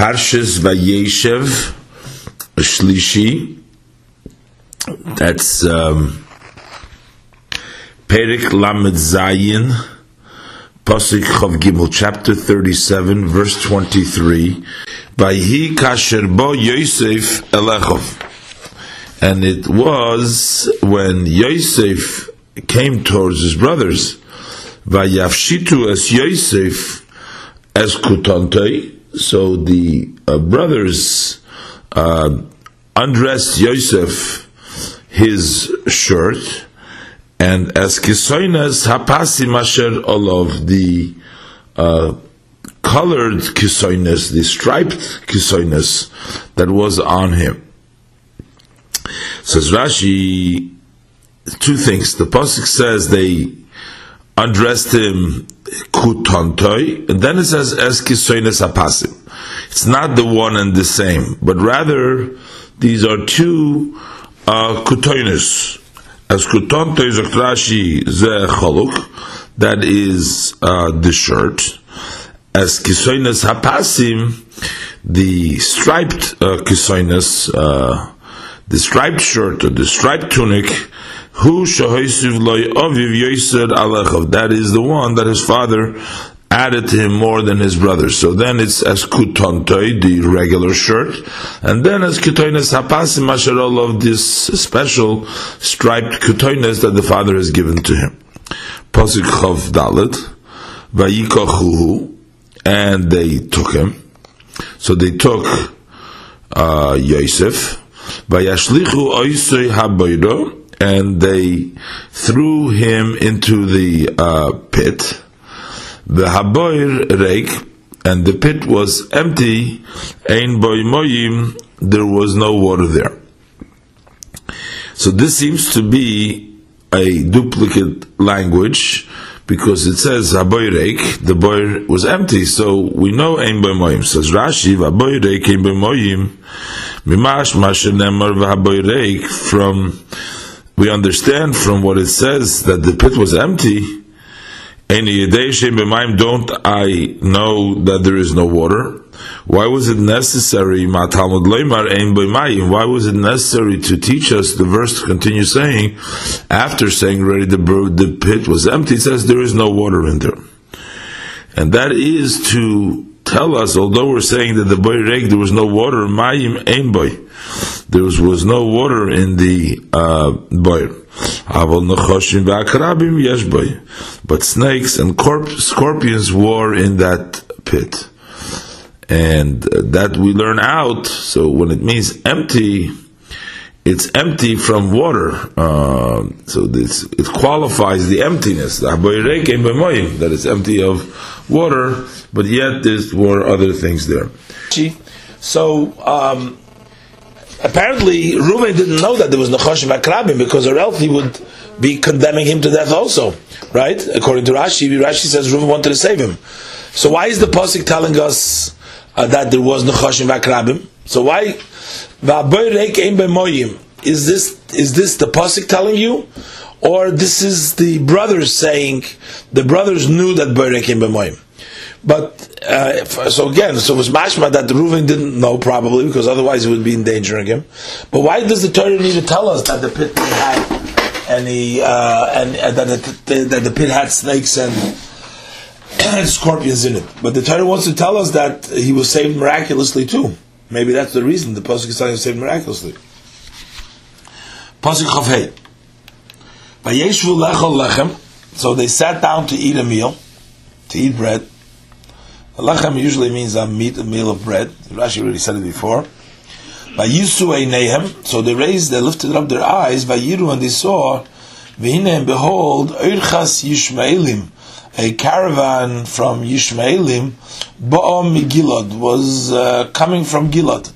Parshas Vayeshev Shlishi. That's um, Perik Lamed Zayin, Pasuk Chav Gimel, chapter 37, verse 23. Vayhi Kasher Bo Yosef Elechov. And it was when Yosef came towards his brothers, Vayafshitu as Yosef as Kutontei, so the uh, brothers uh, undressed Yosef his shirt, and as kisoinas hapasi masher olov the uh, colored kisoinas, the striped kisoinas that was on him. Says Rashi, two things. The pasuk says they undressed him kutontoi, and then it says es kisoines apasim. It's not the one and the same, but rather these are two uh, kutoines. As kutontoi zokrashi ze chaluk, that is uh, the shirt. As kisoines hapasim, the striped uh, kisoines, uh, the striped shirt or the striped tunic, who shahoisiv loy aviv yoser alechav. That is the one that his father added to him more than his brothers. So then it's as kutontoi, the regular shirt, and then as kutoines hapasim masharol of this special striped kutoines that the father has given to him. Pasuk chav dalet, and they took him. So they took uh, Yosef, vayashlichu oisei habayro, and they threw him into the uh, pit. The haboir reik, and the pit was empty. Ein boy moyim, there was no water there. So this seems to be a duplicate language because it says haboirek, the boy was empty, so we know ein boy moyim. Says Rashi, haboirek ein boy moyim, mimash masher nemar v'haboirek from we understand from what it says that the pit was empty. Don't I know that there is no water? Why was it necessary? Why was it necessary to teach us? The verse continues saying, after saying already the, the pit was empty, it says there is no water in there. And that is to tell us, although we're saying that the boy reg there was no water, mayim ein boy, there was, was no water in the uh, boy. But snakes and corp- scorpions were in that pit, and uh, that we learn out. So when it means empty, it's empty from water. Uh, so this it qualifies the emptiness. That it's empty of water, but yet there were other things there. So um, apparently, Reuven didn't know that there was Nechoshim Akrabim because or else he would be condemning him to death also, right? According to Rashi, Rashi says Reuven wanted to save him. So why is the pasuk telling us uh, that there was Nechoshim Akrabim? So why is this is this the pasuk telling you, or this is the brothers saying the brothers knew that Boyrek came? But uh, so again, so it was mashma that Reuven didn't know probably because otherwise he would be endangering him. But why does the Torah need to tell us that the pit had any uh, and, and that, the, that the pit had snakes and, and scorpions in it? But the Torah wants to tell us that he was saved miraculously too. Maybe that's the reason the pasuk is telling us saved miraculously. Pasuk Chavhei. So they sat down to eat a meal, to eat bread. Lechem usually means a meat, a meal of bread. Rashi already said it before. Vayisu einehem. So they raised, they lifted up their eyes. Vayiru and they saw. V'hine and behold, Eirchas Yishmaelim a caravan from Yishmaelim, Ba'am Gilad, was uh, coming from Gilad.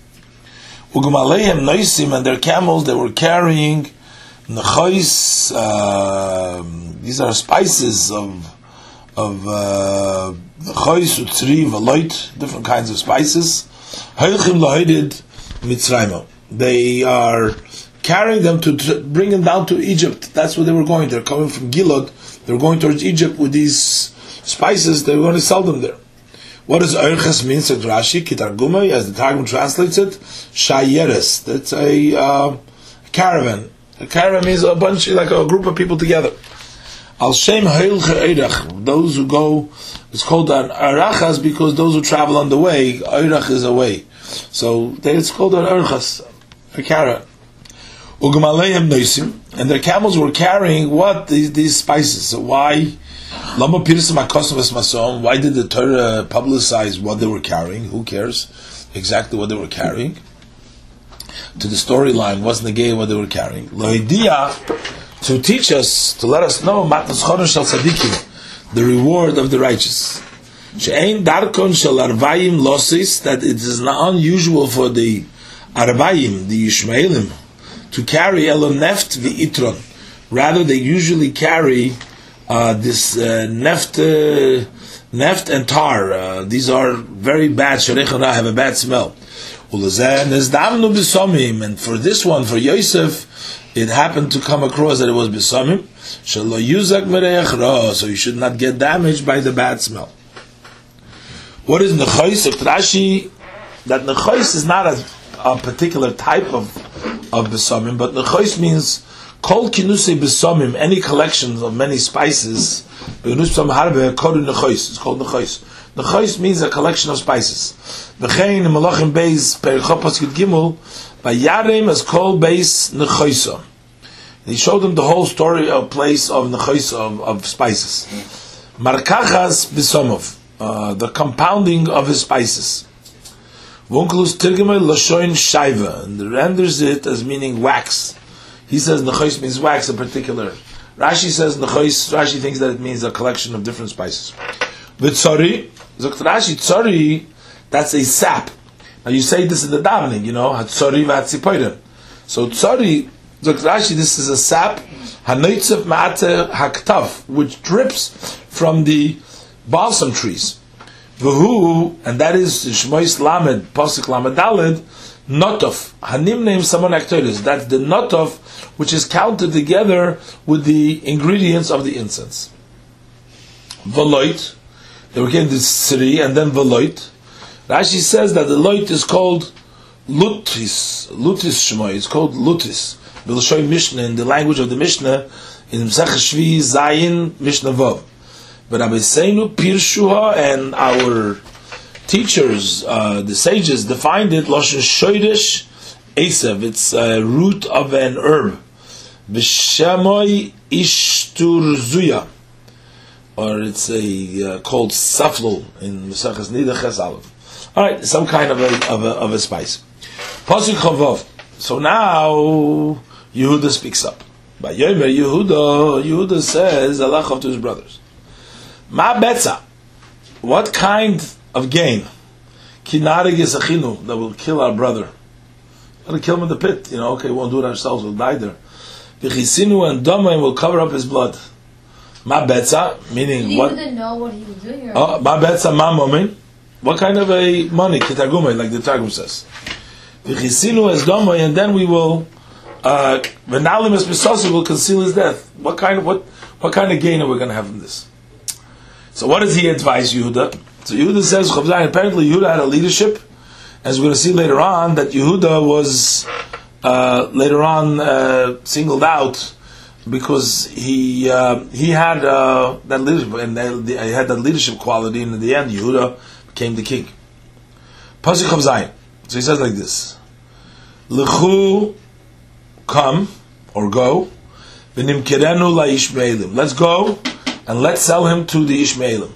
Ugumaleim Noisim, and their camels, they were carrying Nechais, uh, these are spices of of uh, Nechais, Utzri, Veloit, different kinds of spices. They are carrying them to bring them down to Egypt. That's where they were going. They're coming from Gilad They're going towards Egypt with these spices, They're going to sell them there. What does Erches mean? Said Rashi, Kitargumai, as the Targum translates it, Shayeres. That's a uh, caravan. A caravan means a bunch, like a group of people together. Al Shem Heilche Those who go, it's called an Arachas because those who travel on the way, Eirach is away. So it's called an Erchas, a caravan. Ugmaleim Noisim, and their camels were carrying what? These, these spices. So why? Lama Masom, why did the Torah publicize what they were carrying? Who cares exactly what they were carrying? To the storyline, wasn't the gay what they were carrying. Loidia, to teach us, to let us know, the reward of the righteous. darkon shel arvayim losis, that it is not unusual for the arvayim, the Ishmaelim, to carry elon neft itron. Rather, they usually carry uh, this uh, neft, uh, neft and tar. Uh, these are very bad. Sharechana have a bad smell. And for this one, for Yosef, it happened to come across that it was bisomim. So you should not get damaged by the bad smell. What is nechais? Of Rashi, that nechais is not a, a particular type of of besomim, but nechais means Kol kinusei besomim, any collections of many spices, it's called nechos. Nechos means a collection of spices. V'chein malachim beis perichopas yud by Yarim is called beis nechosa. He showed them the whole story of place of nechosa, of, of spices. Markachas besomov, uh, the compounding of his spices. Vunkelus tirgimel lashoin shaiva, and renders it as meaning wax. He says nechois means wax, in particular. Rashi says nechois. Rashi thinks that it means a collection of different spices. V'tzori, zokt Rashi tzori, that's a sap. Now you say this in the davening, you know, hatzori v'hatzipoidim. So tzori, zokt Rashi, this is a sap, hanoitzev ma'ate haktav, which drips from the balsam trees. V'hu, and that is Shmois Lamed, Pasuk Lamed Daled, Notov. Hanim names someone actors. That's the Notov, which is counted together with the ingredients of the incense. Veloit. They were given this city, and then Veloit. Rashi says that the loit is called Lutis. Lutis Shmoy. It's called Lutis. Bilshoy Mishnah, in the language of the Mishnah, in Msech Shvi Zayin Mishnah Vav. But Rabbi Seinu Pirshuha and our teachers, uh, the sages, defined it loshen shoydish esav. It's a root of an herb. B'shamoy ishturzuya, or it's a uh, called saflul in Mesachas Nidachas Aleph. All right, some kind of a of a, of a spice. Pasuk Chavov. So now Yehuda speaks up. By Yomer Yehuda, Yehuda says Allah to his brothers. Ma betza. What kind of gain. Kinarig is achinu that will kill our brother. Gonna kill him in the pit. You know, okay, we won't do it ourselves. We'll die there. Vichisinu and Dama will cover up his blood. Ma betza, meaning he what? He didn't know what he was doing. Oh, ma betza ma momin. What kind of a money? Kitagume, like the Targum says. Vichisinu as Dama, and then we will. Uh, as will conceal his death. What kind of what? What kind of gain are we going to have from this? So, what does he advise Yehuda? So Yehuda says, apparently Yehuda had a leadership, as we're going to see later on, that Yehuda was uh, later on uh, singled out because he uh, he had uh, that leadership and he had that leadership quality, and in the end, Yehuda became the king. Pasuk Zion. So he says like this: Lechu, come or go, v'nimkerenu la Let's go and let's sell him to the Ishmaelim.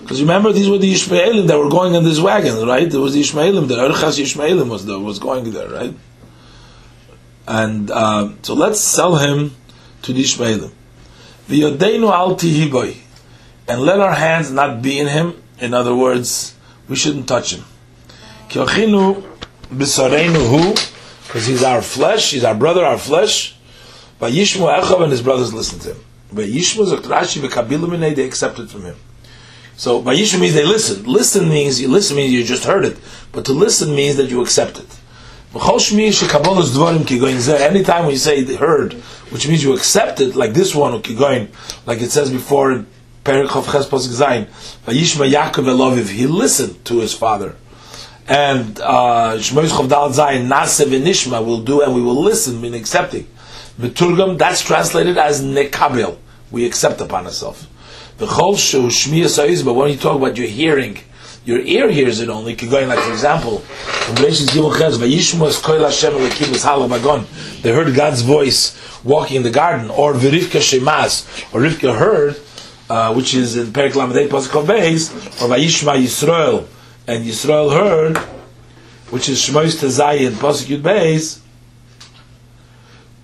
Because remember, these were the Ishmaelim that were going in this wagon, right? There was the Ishmaelim, the Erchas Ishmaelim was, was going there, right? And uh, so let's sell him to the Ishmaelim. V'yodeinu al tihiboy. And let our hands not be in him. In other words, we shouldn't touch him. Kyochinu b'sareinu hu, because he's our flesh, he's our brother, our flesh. But Yishmu Echav and his brothers listened to him. But Yishmu Zakrashi v'kabilu they accepted from him. So Vayishu means they listen. Listen means you listen means you just heard it, but to listen means that you accept it. Anytime when you say heard, which means you accept it, like this one, like it says before he listened to his father. And uh, will do and we will listen, meaning accepting. Beturgam, that's translated as Nekabel, we accept upon ourselves. Sa'iz, but when you talk about your hearing, your ear hears it only. Going like for example. They heard God's voice walking in the garden, or V'Rivka Shemas, or Rivka heard, uh, which is in Perik Pasuk Beis, or Vayishma Yisrael, and Yisrael heard, which is Shmois Tezayin Pasuk Yud Beis.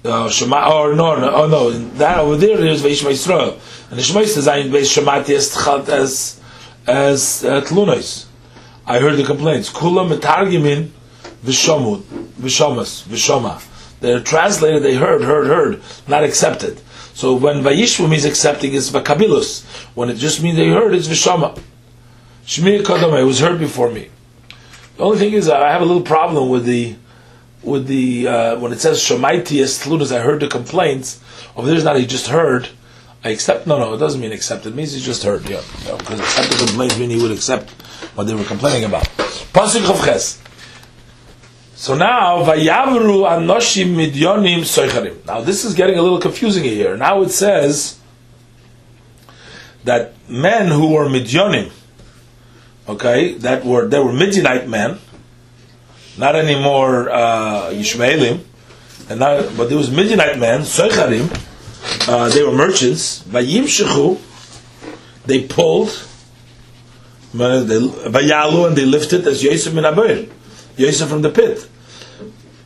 Uh, Shema, or no, no, oh no, that over there is Vayishma Yisrael, and the Shmois Tezayin Beis Shemati as as uh, tlunos. I heard the complaints. Kula metargimin v'shomud v'shomas v'shoma. They're translated. They heard, heard, heard, not accepted. So when vayishvu means accepting, it's vakabilus. When it just means they heard, it's v'shoma. Shmir kodama. It was heard before me. The only thing is, I have a little problem with the with the uh, when it says shomaiti as. I heard the complaints. Over there's not. He just heard. I accept. No, no, it doesn't mean accept. It means he just heard. Yeah, because accept the complaints mean he would accept what they were complaining about. Pasuk of Ches. So now, vayavru anoshim midyonim soicharim. Now this is getting a little confusing here. Now it says that men who were midyonim, okay, that were they were Midianite men, not anymore uh, Yishmaelim, and now, but there was Midianite men, soicharim uh, they were merchants. Vayimshechu, they pulled. Vayalu and they lifted as Yosef min Abir, Yosef from the pit.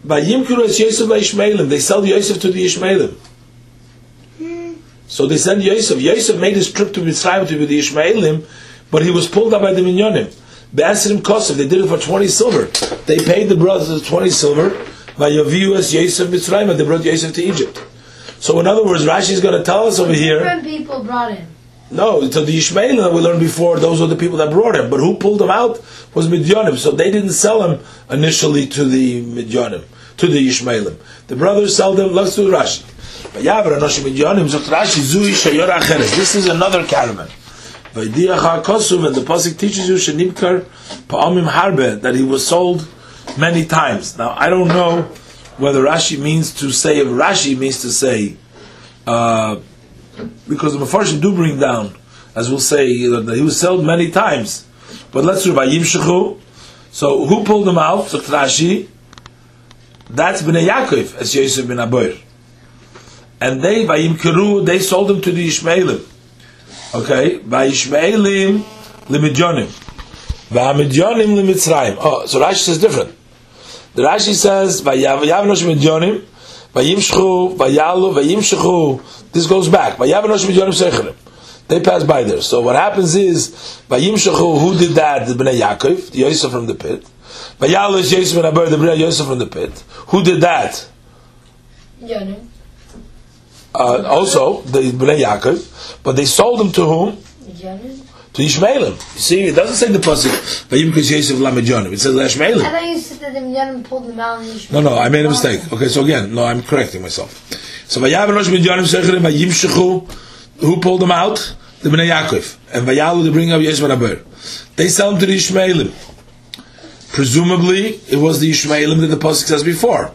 Vayimkuru as Yosef Ishmaelim, they sell Yosef to the Ishmaelim. So they send Yosef. Yosef made his trip to Mitzrayim to be the Ishmaelim, but he was pulled up by the Minyonim. Be'asirim Kosov, they did it for 20 silver. They paid the brothers 20 silver. Vayaviu as Yosef Mitzrayim, they brought Yosef to Egypt. So in other words, Rashi is going to tell us over here. Different people brought him. No, so the Ishmaelim that we learned before, those were the people that brought him. But who pulled him out was Midyanim. So they didn't sell him initially to the Midyanim, to the Ishmaelim. The brothers sold him, let's do Rashi. This is another caravan. And the Pasuk teaches you Shenimkar Pa'amim Harbe that he was sold many times. Now I don't know whether Rashi means to say, if Rashi means to say, uh, because the Mepharshim do bring down, as we'll say, he was sold many times. But let's do Vayim Shechu. So who pulled him out? So Rashi. That's Bnei Yaakov, as Yosef ben Aboir. And they, Vayim Keru, they sold him to the Ishmaelim. Okay? Vayishmaelim limidyonim. Vayamidyonim limitzrayim. Oh, so Rashi says different. The Rashi says, "Vayavnosh midyonim, vayimshchu, vayalu, vayimshchu." This goes back. Vayavnosh midyonim secherim. They pass by there. So what happens is, vayimshchu. Who did that? The Bnei Yaakov, the Yosef from the pit. Vayalu is Yosef and Aber, the Bnei Yosef from the pit. Who did that? Yonim. Uh, also, the Bnei Yaakov, but they sold them to whom? Yonim. To Ishmaelim. You see, it doesn't say the pasuk. Vayim kis Yosef lamedyonim. It says I Ishmaelim. thought you said that the Yonim pulled them out No, no, I made a mistake. Okay, so again, no, I'm correcting myself. So Vayav Vayavanosh midyonim secherim vayimshechu. Who pulled them out? The Bnei Yaakov. And Vayalu to bring up Yosef and Aber. They sell them to the Ishmaelim. Presumably, it was the Ishmaelim that the pasuk says before.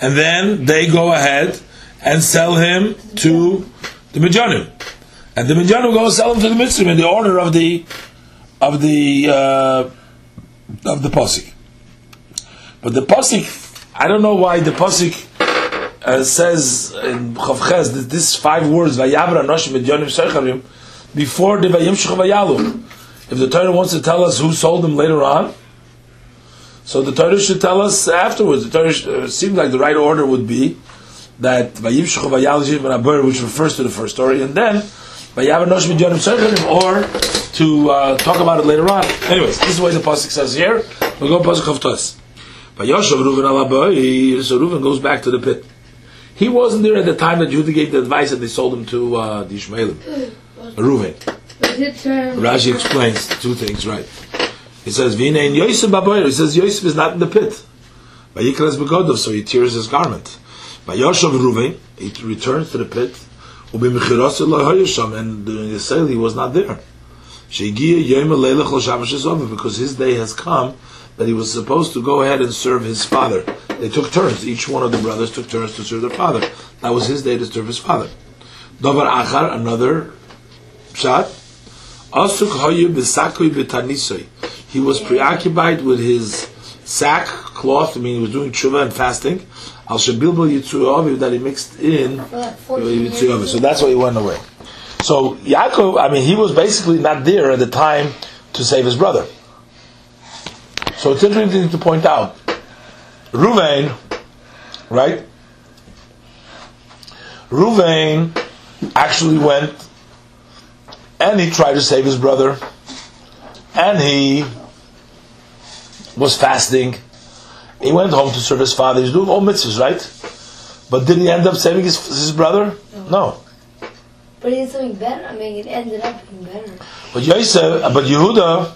And then they go ahead and sell him to the Midyanim. And the Midyanim go and sell him to the Mitzrim in the order of the of the uh, of the pasuk. But the pasuk, I don't know why the pasuk uh, says in Chavches that this five words Vayavra Noshim Midyanim Secharim before the Vayimshach Vayalu. If the Torah wants to tell us who sold them later on, so the Torah should tell us afterwards. The Torah sh- uh, seems like the right order would be that Vayimshach Vayalu which refers to the first story, and then Vayav Nosh Midyanim Secharim, or to uh, talk about it later on. Anyways, this is what the pasuk says here. We'll go pasuk of Tos. Vayoshav Reuven al Abai, so Reuven goes back to the pit. He wasn't there at the time that Judah gave the advice that they sold him to uh, the Ishmaelim. Reuven. Rashi explains two things, right? He says, Vina in Yosef Baboyer. He says, Yosef is not in the pit. Vayikras Begodov, so he tears his garment. Vayoshav Reuven, he returns to the pit and the Israeli was not there. Because his day has come that he was supposed to go ahead and serve his father. They took turns. Each one of the brothers took turns to serve their father. That was his day to serve his father. Davar Achar, another shot. Asuk He was preoccupied with his sack cloth. I mean, he was doing tshuva and fasting. Al shabilbo yitzuyavi that he mixed in For like 14 years. Yitzuyavi. So that's why he went away. So Yaakov, I mean, he was basically not there at the time to save his brother. So it's interesting to point out, Ruvain, right? Ruvain actually went and he tried to save his brother, and he was fasting. He went home to serve his father. He's doing all mitzvahs, right? But did he end up saving his, his brother? No. But he did something better. I mean, it ended up being better. But Yosef, but Yehuda,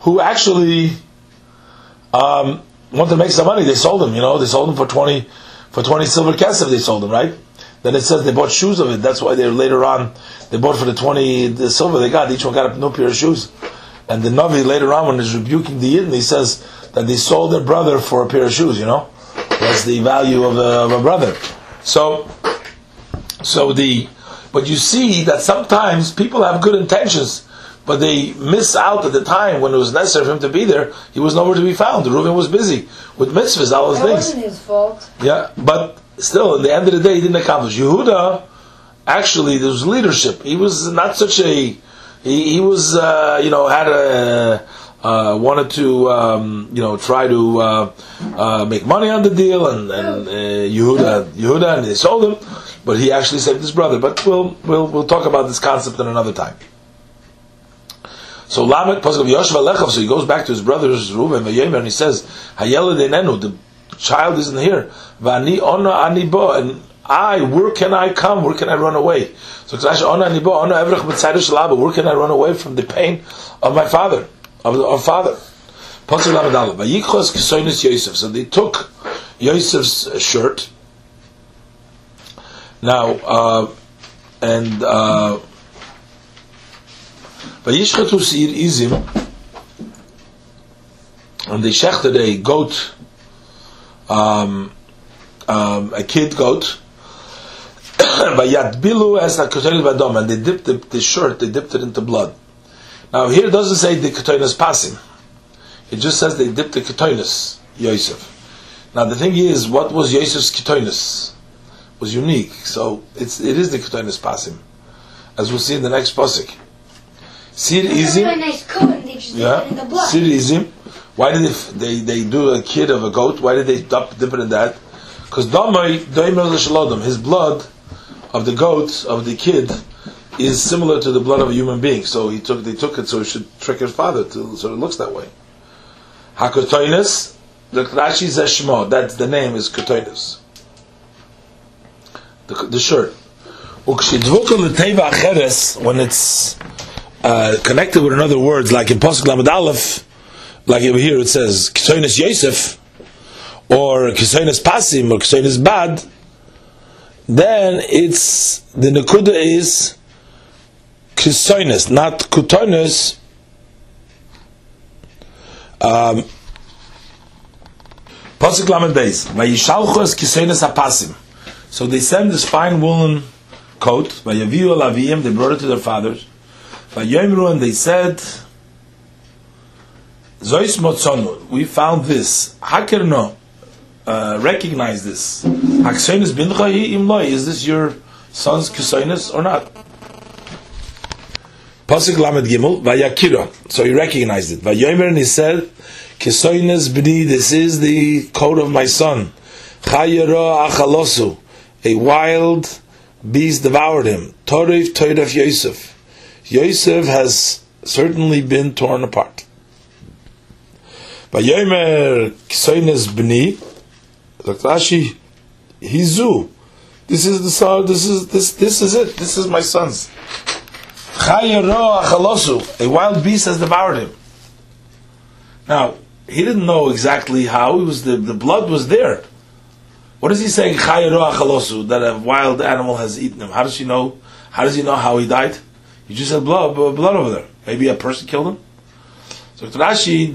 who actually um, wanted to make some money, they sold him. You know, they sold him for twenty for twenty silver kesef. They sold him, right? Then it says they bought shoes of it. That's why they later on they bought for the twenty the silver they got. Each one got a new pair of shoes. And the Navi later on, when he's rebuking the Yidden, he says that they sold their brother for a pair of shoes. You know, that's the value of a, of a brother. So, so the but you see that sometimes people have good intentions, but they miss out at the time when it was necessary for him to be there. He was nowhere to be found. Reuven was busy with mitzvahs, all those That things. wasn't his fault. Yeah, but still, at the end of the day, he didn't accomplish. Yehuda, actually, there was leadership. He was not such a. He, he was, uh, you know, had a. Uh, wanted to, um, you know, try to uh, uh, make money on the deal, and, and uh, Yehuda, Yehuda, and they sold him, but he actually saved his brother. But we'll we'll we'll talk about this concept in another time. So Lamed Pasuk of Yoshua Lechav, so he goes back to his brothers Reuben Vayemer, and he says, Hayelad Enenu, the child isn't here. Vani Ona Ani Bo, and I, where can I come? Where can I run away? So where can I run away from the pain of my father, of of father? So they took Yosef's shirt. Now, uh, and uh, and they shechted a goat, um, um, a kid goat, Vayatbilu as a kotonis badom, and they dipped the, the shirt, they dipped it into blood. Now here it doesn't say the kotonis pasim, it just says they dipped the kotonis, Yosef. Now the thing is, what was Yosef's kotonis? Was unique, so it's it is the kotonis pasim, as we'll see in the next pasuk. Sir Izim, really nice coat, and they just dip yeah, the blood. Why did they, they they do a kid of a goat? Why did they dip, dip it in that? Because his blood of the goat of the kid is similar to the blood of a human being. So he took they took it so it should trick his father to so it looks that way. Hakotoinus, the Rashi says Shmo. That's the name is Kotoinus. The, the shirt. When it's uh, connected with another words, like in Pasuk Lamed Aleph, like over here it says Kisoinus Yosef, or Kisoinus Pasim, or Kisoinus Bad, then it's the Nakuda is Kisoinus, not Kutoinus. Um, Pasuk Lamed Beis, Vayishalchos Kisoinus Apasim. So they send this fine woolen coat, Vayaviu Alaviyim, they brought it to their fathers. Vayomru, and they said, Zois Motzonu, we found this. Hakerno, uh, recognize this. Haksoinus binchahi imloi, is this your son's kisoinus or not? Pasuk Lamed Gimel, Vayakira, so he recognized it. Vayomer, and he said, Kisoinus b'ni, this is the coat of my son. Chayero achalosu, a wild beast devoured him. Torif Torif Yosef. Yosef has certainly been torn apart. Vayomer Kisoines Bni, Dr. Rashi, Hizu. This is the son. This is this. This is it. This is my son's. A wild beast has devoured him. Now he didn't know exactly how. It was the the blood was there. What is he saying? That a wild animal has eaten him. How does he know? How does he know how he died? He just had blood, blood over there. Maybe a person killed him. So Rashi.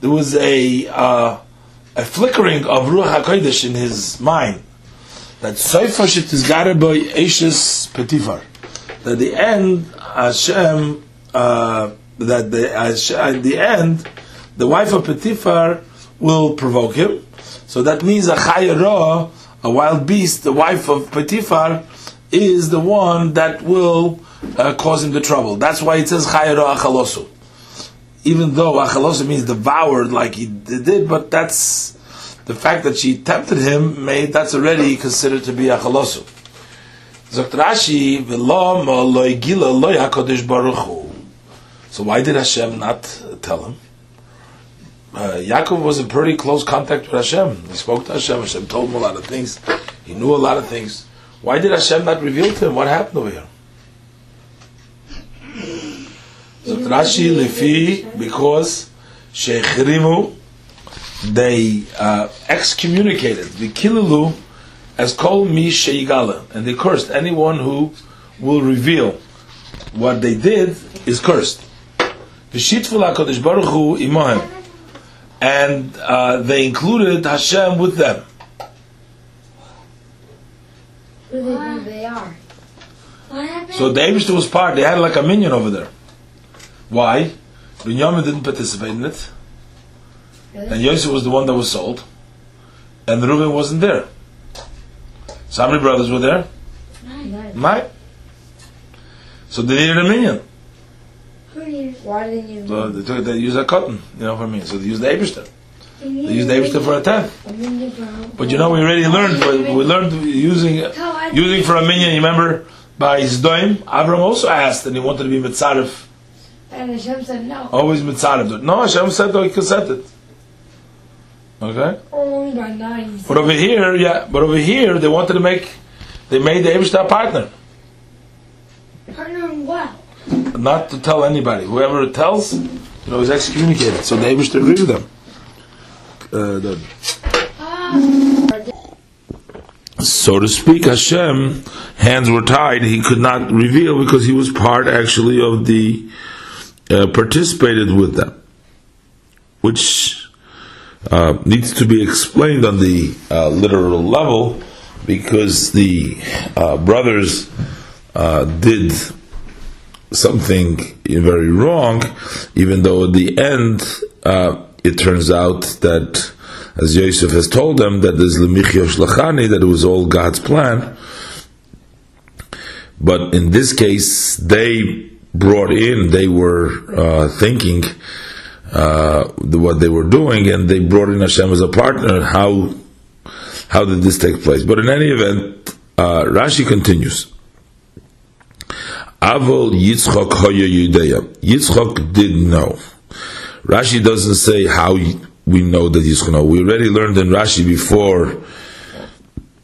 There was a uh, a flickering of ruach hakodesh in his mind that Seifashit is by Ashes Petifar. That the end, Hashem, uh, that the, at the end, the wife of Petifar will provoke him. So that means a chayara, a wild beast, the wife of Petifar, is the one that will uh, cause him the trouble. That's why it says chayara achalosu. Even though achalosu means devoured like he did, but that's the fact that she tempted him made that's already considered to be achalosu. So why did Hashem not tell him? Uh, Yaakov was in pretty close contact with Hashem. He spoke to Hashem. Hashem told him a lot of things. He knew a lot of things. Why did Hashem not reveal to him what happened over here? Zokt Rashi, Lefi, because Shechrimu, they uh, excommunicated the Kilulu as Kol Mi Sheigala, and they cursed anyone who will reveal what they did is cursed. V'shitful Hakadosh Baruch Hu imahem, and uh, they included Hashem with them. Who they think they are? What happened? So the Abishter was part. They had like a minion over there. Why? Binyamin didn't participate in it. And Yosef was the one that was sold, and Reuben wasn't there. So how many brothers were there? Nine. Nine. So they needed a minion. Why didn't you? So they, took, they used a cotton, you know, for me. So they used the Abishter. They They used the Abishter for a tenth. But you know, we already learned. We we learned using using for a minion. You remember by Zdoim, Avram also asked, and he wanted to be mitzaref. And Hashem said no. Always mitzaref. No, Hashem said though he consented. Okay. Only by nine. But over here, yeah, but over here they wanted to make, they made the Abishtar partner, Partner in what? not to tell anybody. Whoever tells, you know, is excommunicated. So the Abishtar agreed with them. Uh, the, so to speak, Hashem hands were tied. He could not reveal because he was part actually of the uh, participated with them, which uh, needs to be explained on the uh, literal level because the uh, brothers uh, did something very wrong, even though at the end it turns out that, as Yosef has told them, that there's lemichio that it was all God's plan. But in this case, they brought in, they were uh, thinking uh, what they were doing, and they brought in Hashem as a partner. How how did this take place? But in any event, uh, Rashi continues. Avol Yitzchok Hoya Yudeya. Yitzchok did know. Rashi doesn't say how we know that Yitzchok know. We already learned in Rashi before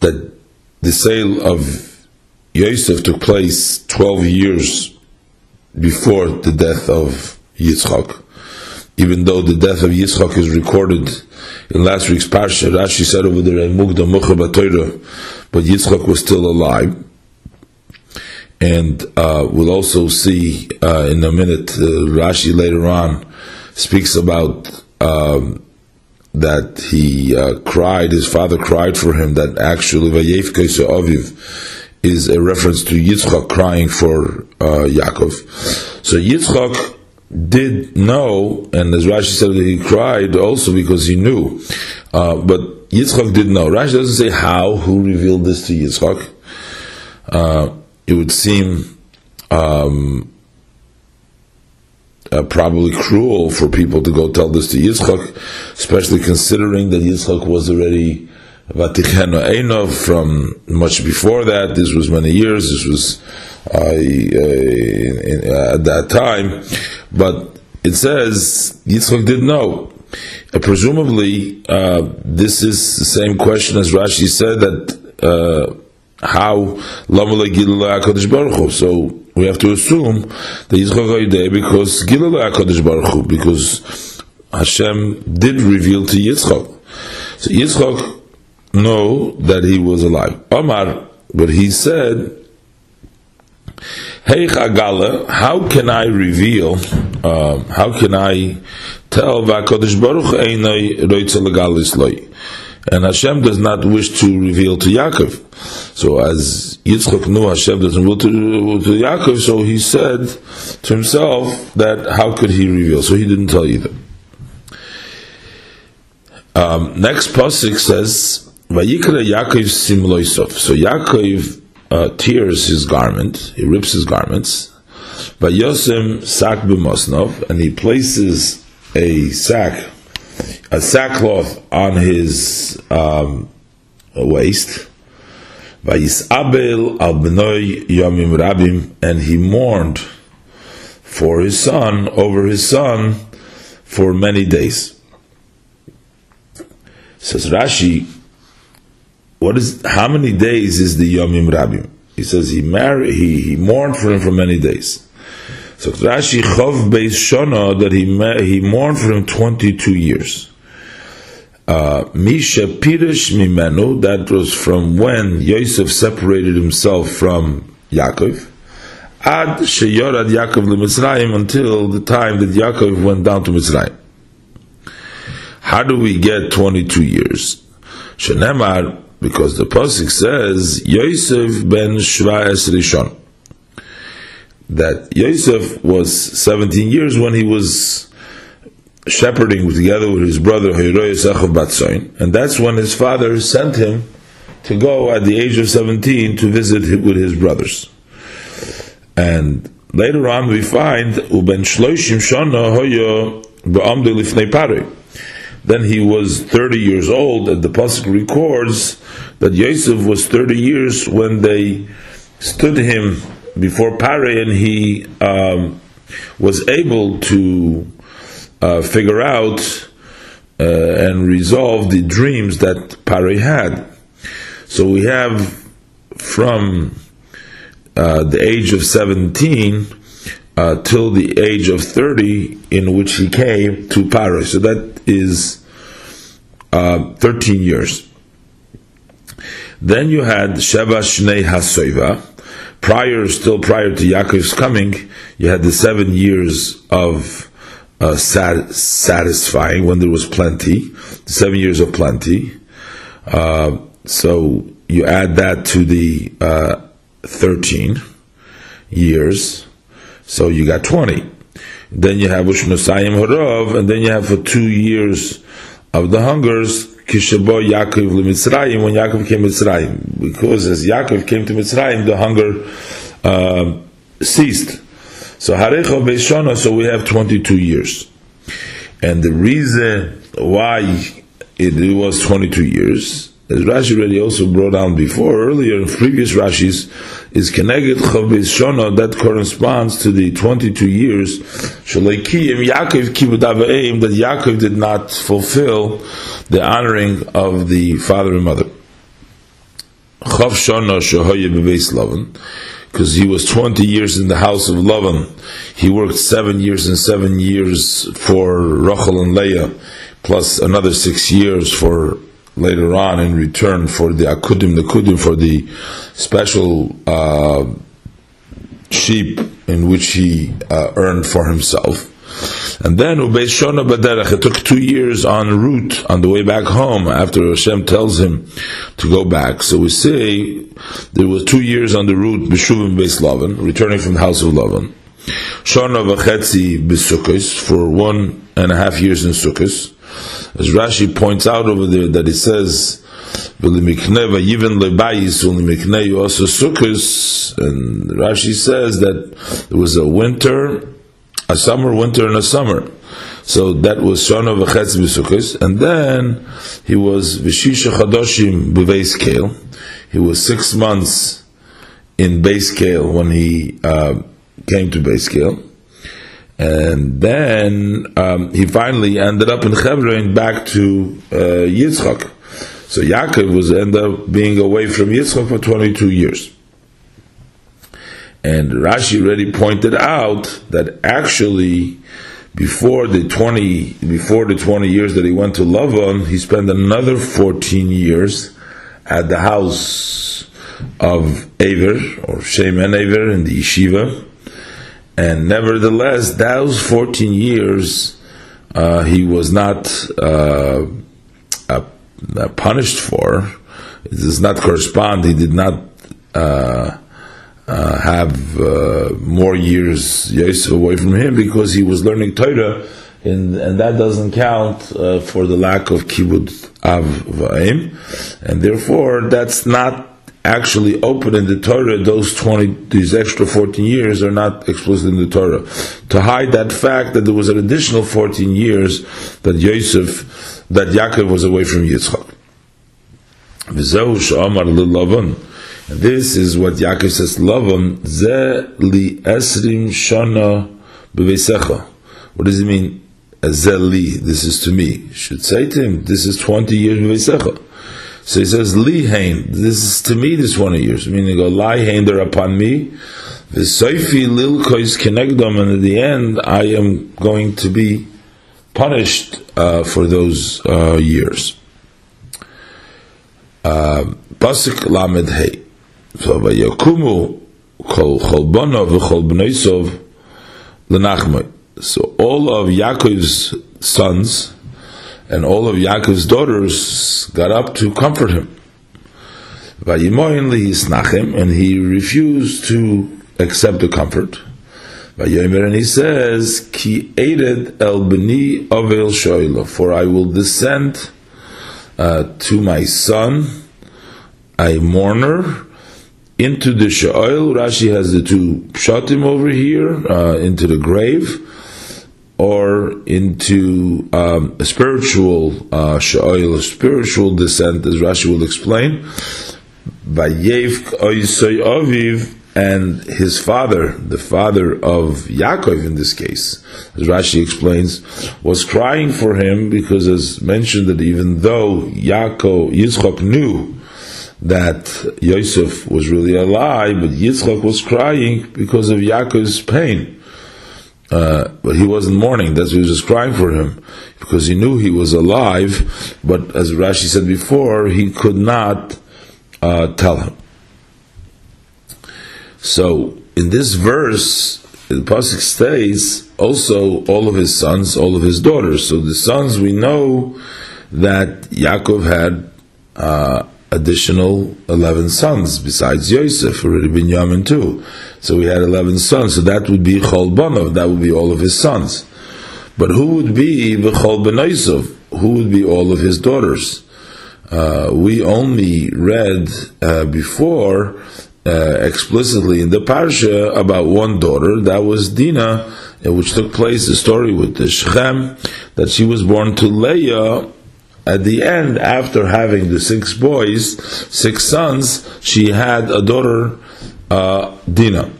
that the sale of Yosef took place 12 years before the death of Yitzchok even though the death of Yitzchak is recorded in last week's parsha, Rashi said over there, Mugda but Yitzchak was still alive. And uh, we'll also see uh, in a minute, uh, Rashi later on speaks about um, that he uh, cried, his father cried for him, that actually Aviv is a reference to Yitzchak crying for uh, Yaakov. So Yitzchak did know, and as Rashi said he cried also because he knew. Uh, but Yitzchak did know. Rashi doesn't say how, who revealed this to Yitzchak. Uh, it would seem um, uh, probably cruel for people to go tell this to Yitzchak, especially considering that Yitzchak was already Vaticheno Einov from much before that. This was many years. This was uh, in, uh, at that time. But it says Yitzchak didn't know. Uh, presumably, uh, this is the same question as Rashi said that uh, how So we have to assume that Yitzchak because Gilul Baruch Hu because Hashem did reveal to Yitzchak. So Yitzchok know that he was alive. Omar, but he said, Hey Chagala, how can I reveal, um, how can I tell Vakadosh Baruch Einai and Hashem does not wish to reveal to Yaakov. So as Yitzchak knew Hashem doesn't will to, to Yaakov, so he said to himself that how could he reveal? So he didn't tell either. Um, next pasuk says, "Vayikra Yaakov simloisov." So Yaakov uh, tears his garment, he rips his garments. Vayosem sak and he places a sack a sackcloth on his um, waist. Vayisabel al yomim rabim, and he mourned for his son, over his son, for many days. Says Rashi, what is how many days is the yomim rabim? He says he married, he, he mourned for him for many days. So Rashi chov beis shona that he he mourned for him twenty two years. Uh, Misha Pirish Mimenu, that was from when Yosef separated himself from Yaakov, Ad Sheyorad Yaakov Mitzrayim until the time that Yaakov went down to Mitzrayim. How do we get 22 years? Shenemar, because the Pasuk says, Yosef ben Shvaes Rishon. That Yosef was 17 years when he was shepherding together with his brother and that's when his father sent him to go at the age of 17 to visit with his brothers. And later on we find uben shloishim shana hoyo lifnei pare. Then he was 30 years old, and the pasuk records that Yosef was 30 years when they stood him before Pare, and he um, was able to uh, figure out uh, and resolve the dreams that Pari had. So we have from uh, the age of 17 uh, till the age of 30 in which he came to Paris. So that is uh, 13 years. Then you had Sheva Shnei Hasoiva. Prior, still prior to Yaakov's coming, you had the seven years of uh, sat- satisfying when there was plenty, seven years of plenty. Uh, so you add that to the uh, 13 years, so you got 20. Then you have Ushmasayim Horov, and then you have for two years of the hungers, Kishabo Yaakov Mitzrayim, when Yaakov came to Mitzrayim. Because as Yaakov came to Mitzrayim, the hunger uh, ceased. So Harecho Beishana, so we have 22 years. And the reason why it, was 22 years, as Rashi already also brought down before, earlier in previous Rashis, is Keneged Chav Beishana, that corresponds to the 22 years, Shalekiyim Yaakov Kibudavaim, that Yaakov did not fulfill the honoring of the father and mother. Chav Shana Shahoye Bebeis Lavan, because he was 20 years in the house of Lavan. He worked seven years and seven years for Rachel and Leah, plus another six years for later on in return for the Akudim, the Kudim, for the special uh, sheep in which he uh, earned for himself. And then Shona Baderach, it took two years en route on the way back home after Hashem tells him to go back. So we say there was two years on the route Beshuvim Beis returning from the house of Lavan. Shona Vachetzi Besukos for one and a half years in Sukkos. As Rashi points out over there that he says even lebayis also sukkos, and Rashi says that it was a winter a summer, winter, and a summer. So that was Shana v'chetz b'sukkos, and then he was v'shisha chadoshim b'veis kale. He was six months in Beis Kel when he uh, came to Beis Kel. And then um, he finally ended up in Hebron back to uh, Yitzchak. So Yaakov was end up being away from Yitzchak for 22 years. And Rashi already pointed out that actually before the 20 before the 20 years that he went to Lavan, he spent another 14 years at the house of Aver or Shem and Aver in the yeshiva. And nevertheless, those 14 years uh, he was not uh, uh, punished for. It does not correspond. He did not uh, uh, have uh, more years Yosef away from him because he was learning Torah, and, and that doesn't count for the lack of kibbud av v'aim, and therefore that's not actually open in the Torah, those 20, these extra 14 years are not explicit in the Torah. To hide that fact that there was an additional 14 years that Yosef, that Yaakov was away from Yitzchak. And this is what Yaakov says, Lavan, ze li esrim shana. What does it mean? Ze li, this is to me. Should say to him, this is 20 years b'veisecha. So he says, Li hain, this is to me this one of yours, meaning go lie hain there upon me. The Soifi lil kois and at the end I am going to be punished uh, for those uh, years. Uh, Pasuk lamed hey. So vayakumu kol cholbana v'chol b'noisov l'nachmai. So all of Yaakov's sons and all of Yaakov's daughters got up to comfort him. And he refused to accept the comfort. And he says, Ki aided el beni avel shoila, for I will descend uh, to my son, a mourner, into the shoil. Rashi has the two pshatim over here, uh, into the grave or into um, a spiritual uh, a spiritual descent, as Rashi will explain. And his father, the father of Yaakov in this case, as Rashi explains, was crying for him because, as mentioned, that even though Yaakov Yitzchak knew that Yosef was really alive, but Yitzchak was crying because of Yaakov's pain. Uh, but he wasn't mourning. That's why he was just crying for him because he knew he was alive. But as Rashi said before, he could not uh, tell him. So in this verse, the pasuk states also all of his sons, all of his daughters. So the sons we know that Yaakov had uh, additional 11 sons besides Yosef, already Binyamin too. So we had 11 sons, so that would be Chol Banov, that would be all of his sons. But who would be Chol Benoisov? Who would be all of his daughters? Uh, we only read uh, before uh, explicitly in the parsha about one daughter, that was Dinah, which took place the story with the Shechem, that she was born to Leah at the end, after having the six boys, six sons, she had a daughter, uh, Dina.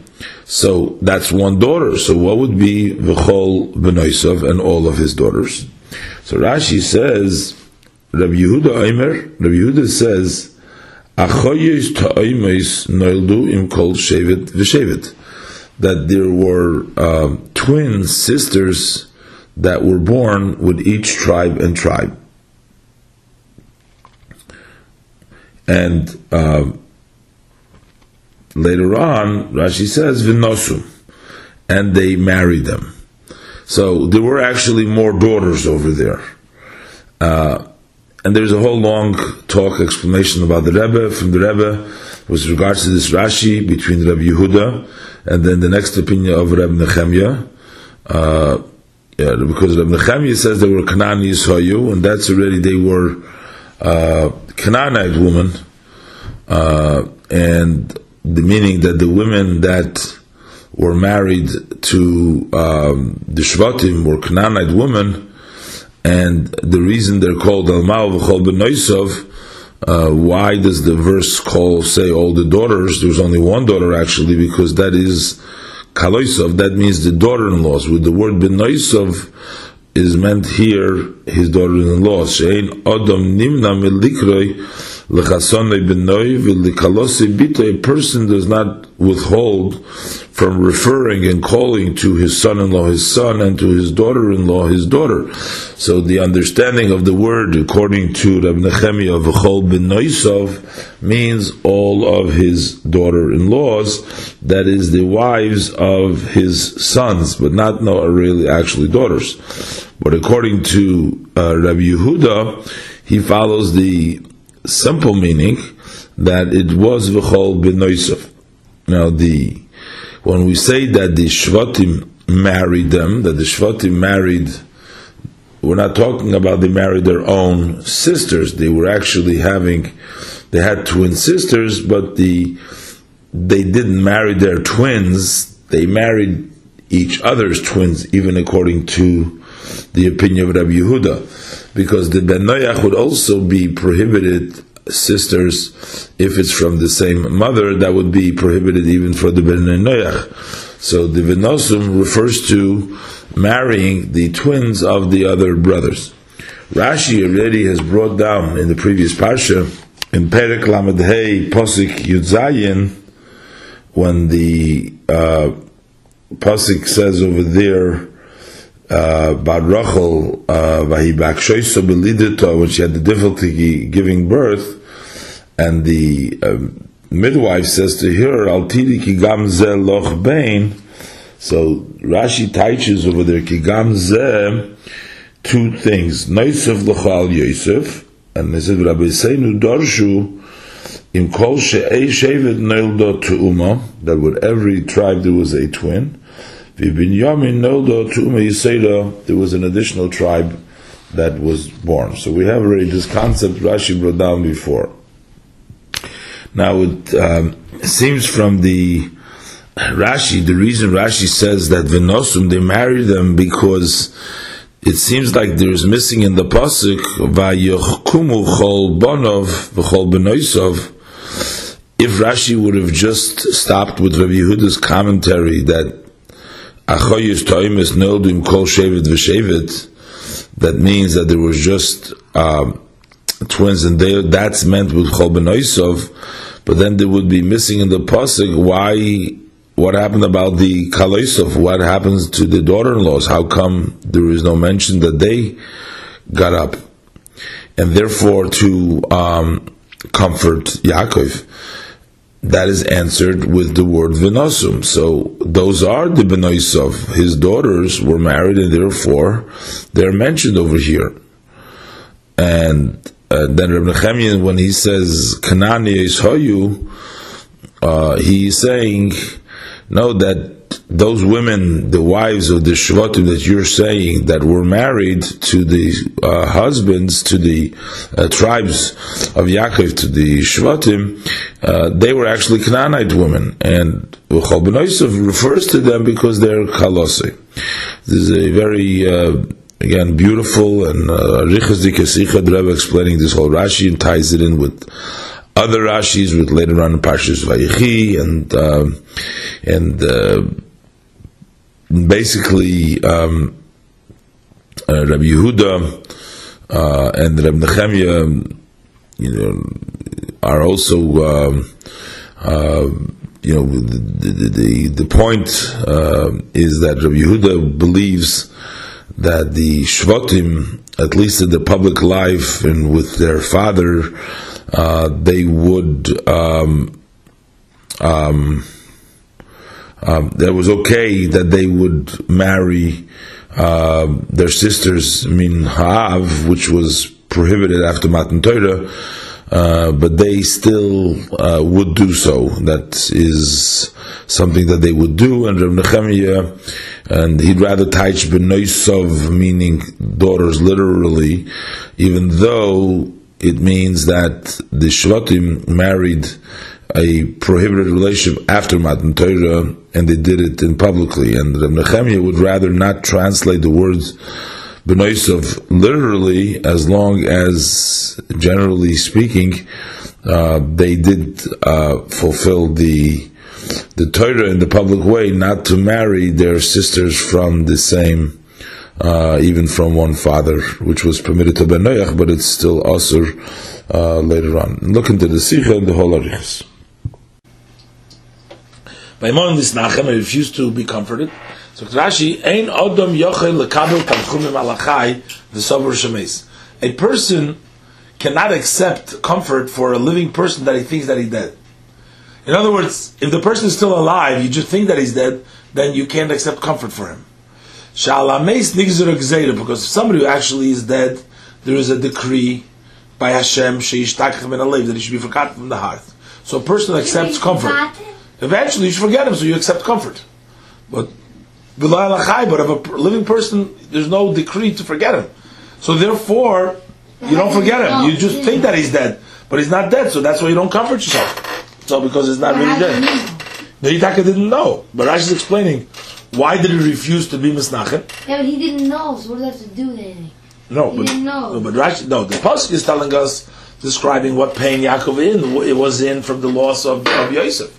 So that's one daughter. So what would be V'chol Benoisov and all of his daughters? So Rashi says, Rabbi Yehuda Aimer, Rabbi Yehuda says, Achoyes ta'oimes noildu im kol shevet v'shevet. That there were uh, twin sisters that were born with each tribe and tribe. And uh, later on, Rashi says, Vinosum, and they married them. So there were actually more daughters over there. Uh, and there's a whole long talk explanation about the Rebbe from the Rebbe with regards to this Rashi between Rabbi Yehuda and then the next opinion of Rabbi Nechemia. Uh, yeah, because Rabbi Nechemia says they were Kanani Yisrayu, and that's already they were uh, Canaanite woman, uh, and the meaning that the women that were married to um, the Shvatim were Canaanite women, and the reason they're called Alma v'chol benoisov. Uh, why does the verse call say all the daughters? There's only one daughter actually, because that is Kaloisov. That means the daughter-in-laws. With the word benoisov is meant here his daughter-in-law. Shein Adam nimna melikroi L'chasonei benoi v'likalosei a person does not withhold from referring and calling to his son-in-law his son and to his daughter-in-law his daughter. So the understanding of the word, according to Rabbi Nechemia of Chol ben Noisov, means all of his daughter-in-laws, that is the wives of his sons, but not no, really actually daughters. But according to uh, Rabbi Yehuda, he follows the simple meaning that it was V'chol ben Noisov. Now the when we say that the Shvatim married them, that the Shvatim married, we're not talking about they married their own sisters. They were actually having, they had twin sisters, but the they didn't marry their twins. They married each other's twins, even according to the opinion of Rabbi Yehuda, because the Ben Noach would also be prohibited sisters, if it's from the same mother, that would be prohibited even for the Ben Noach. So the Venosum refers to marrying the twins of the other brothers. Rashi already has brought down in the previous parsha in Perek Lamed Hey Posik Yudzayin when the uh, Posik says over there uh, Bad Rachel, uh, when she had the difficulty giving birth, and the um, midwife says to her, Al tidi ki loch bein. So Rashi teaches over there ki gam two things. Noisef lochal Yosef, and they said Rabbi Seinu Dorshu, in kol she'ei shevet noildo tu'uma, that with every tribe there was a twin. V'binyamin noldo tu'uma yiseda, there was an additional tribe that was born. So we have already this concept Rashi brought down before. Now it um, seems from the Rashi, the reason Rashi says that Venosum, they married them because it seems like there's missing in the pasuk Vayochkumu Chol Bonov V'Chol Benoisov. If Rashi would have just stopped with Rabbi Yehuda's commentary that Achoyus Toimus Nildim Kol Shevet V'Shevet, that means that there was just um, twins and they, that's meant with Chol Benoisov, but then they would be missing in the pasuk why what happened about the Kaloisov? What happens to the daughter-in-laws? How come there is no mention that they got up? And therefore, to um, comfort Yaakov, that is answered with the word Vinosum. So those are the Benoisov. His daughters were married, and therefore they're mentioned over here. And uh, then Reb Nechemiah, when he says Kanani Hoyu, uh, he's saying know that those women, the wives of the Shvatim that you're saying that were married to the uh, husbands, to the uh, tribes of Yaakov, to the Shvatim, uh, they were actually Canaanite women. And Chol refers to them because they're Kalose. This is a very, uh, again, beautiful and Riches uh, Rebbe explaining this whole Rashi and ties it in with other Rashis with later on Parshas Vayechi and uh, and uh, basically um, uh, Rabbi Yehuda uh, and Rabbi Nechemia, you know, are also um, uh, you know the the, the point uh, is that Rabbi Yehuda believes that the Shvatim, at least in the public life and with their father uh, they would um, um, that was okay that they would marry uh, their sisters min ha'av, which was prohibited after Matan Torah, uh, but they still uh, would do so. That is something that they would do, and Rav Nechemiah, and he'd rather taich benoisov, meaning daughters literally, even though it means that the Shvatim married a prohibited relationship after Matan Torah, and they did it in publicly. And Reb Nechemia would rather not translate the words Benoisov literally, as long as, generally speaking, uh, they did uh, fulfill the the Torah in the public way, not to marry their sisters from the same uh, even from one father, which was permitted to Ben Noach, but it's still also uh, later on. Look into the Sikha and the whole Arichas. Maimon Lisnachem, he refused to be comforted. So Rashi, Ein Odom Yochel Lekabel Tanchumim Alachai V'Sover Shemes. A person cannot accept comfort for a living person that he thinks that he's dead. In other words, if the person is still alive, you just think that he's dead, then you can't accept comfort for him. Sha'alameis nigzer gzeira, because if somebody who actually is dead, there is a decree by Hashem sheishtakach min alev that he should be forgotten from the heart. So a person accepts comfort. Eventually, you should forget him, so you accept comfort. But but of a living person, there's no decree to forget him. So therefore, you don't forget him. You just think that he's dead, but he's not dead. So that's why you don't comfort yourself. So because he's not really dead. The Hitaka didn't know, but Rashi is explaining why did he refuse to be misnachem. Yeah, but he didn't know, so what does that have to do with anything? No, He but didn't know. no, but Rashi, no, the pasuk is telling us describing what pain Yaakov in it was in from the loss of, of Yosef.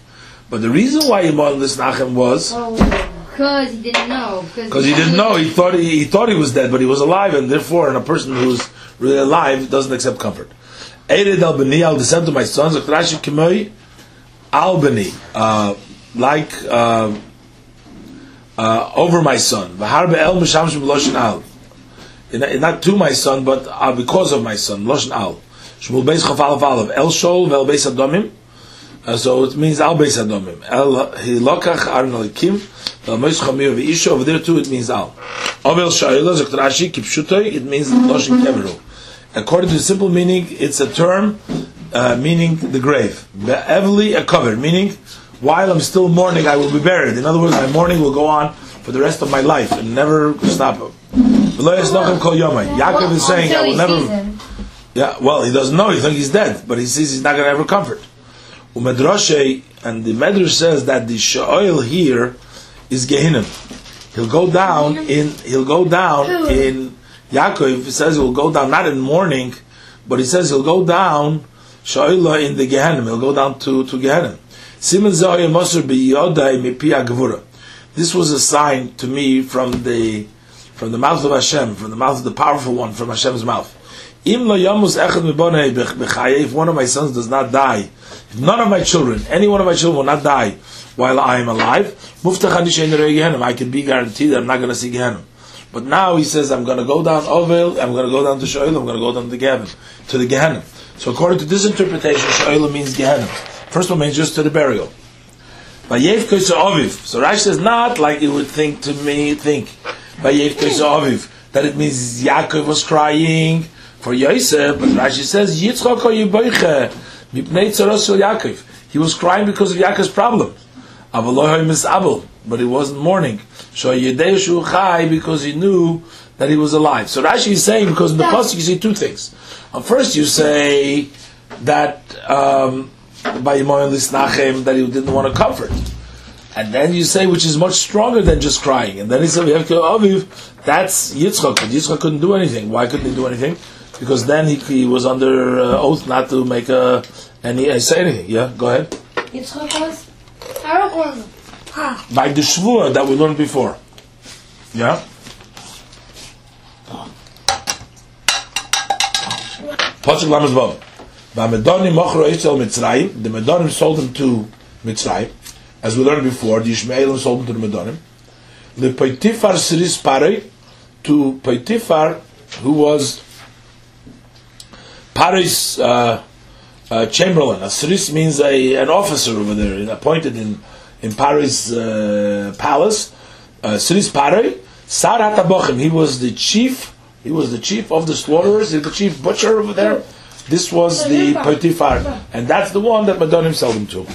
But the reason why he mourned this Nachem was Oh, because he didn't know. because he didn't know. He thought he, he thought he was dead, but he was alive, and therefore, and a person who's really alive doesn't accept comfort. Ered al bani, I'll descend to my sons. Rashi kimoi al bani, uh, like uh, uh, over my son. V'harbe el mishamsh b'loshin al. Not to my son, but uh, because of my son. Loshin al. Shmuel beis chafal of El shol vel beis adomim. Uh, so it means al beis adomim. El hilokach aron alikim. Vel mois chamir v'isho. Over there too it means al. Ovel shayla zok Rashi kipshutoi. It means loshin keveru. According to the simple meaning, it's a term uh, meaning the grave. Be'evli a cover, meaning while I'm still mourning, I will be buried. In other words, my mourning will go on for the rest of my life and never stop. V'lo yasnochem kol yomai. Yaakov is saying, I will never. Yeah, well, he doesn't know. He thinks he's dead, but he sees he's not going to ever comfort. Umedroshe, and the Medrash says that the Sha'oil here is Gehinnom. He'll go down in. He'll go down in. Yaakov He says he'll go down not in mourning, but he says he'll go down Sha'oil in the Gehenna. He'll go down to to Gehenna. Simon Zoya Moser biyodai mipi agvura. This was a sign to me from the from the mouth of Hashem, from the mouth of the powerful one, from Hashem's mouth. Im lo yamus echad mibonei bech- b'chaye, If one of my sons does not die, none of my children, any one of my children will not die while I am alive. I can be guaranteed that I'm not going to see Gehenim. But now he says, I'm going to go down Ovel, I'm going to go down to Shoel, I'm going to go down to Gehenim, to the Gehenim. So according to this interpretation, Shoel means Gehenim. First one means just to the burial. Vayev koisa aviv. So Rashi says not like you would think to me, think Vayev koisa aviv that it means Yaakov was crying for Yosef, but Rashi says Yitzchak yiboiche mipnei tzaros shel Yaakov. He was crying because of Yaakov's problem. But he wasn't mourning. So Yedei shu because he knew that he was alive. So Rashi is saying because in the pasuk you see two things. Uh, First you say that. Um, by that he didn't want to comfort. And then you say, which is much stronger than just crying. And then he said, we have to Aviv, that's Yitzchak. But Yitzchak couldn't do anything. Why couldn't he do anything? Because then he, he was under uh, oath not to make a, any, uh, say anything. Yeah, go ahead. Yitzchak was? Ha. By the Shvua that we learned before. Yeah? Pasuk Lamed Vav. V'amedonim mochro Yisrael Mitzrayim. The Medonim sold them to Mitzrayim, as we learned before. The Ishmaelim sold them to the Medonim. The Poitifar Siris Parei to Poitifar, who was Parei's uh, uh, chamberlain. A Siris means a an officer over there, appointed in in Parei's uh, palace. Uh, Siris Parei, Sar Hatabochim. He was the chief. He was the chief of the slaughterers. He's the chief butcher over there. This was the Potiphar, and that's the one that Madonim sold him to.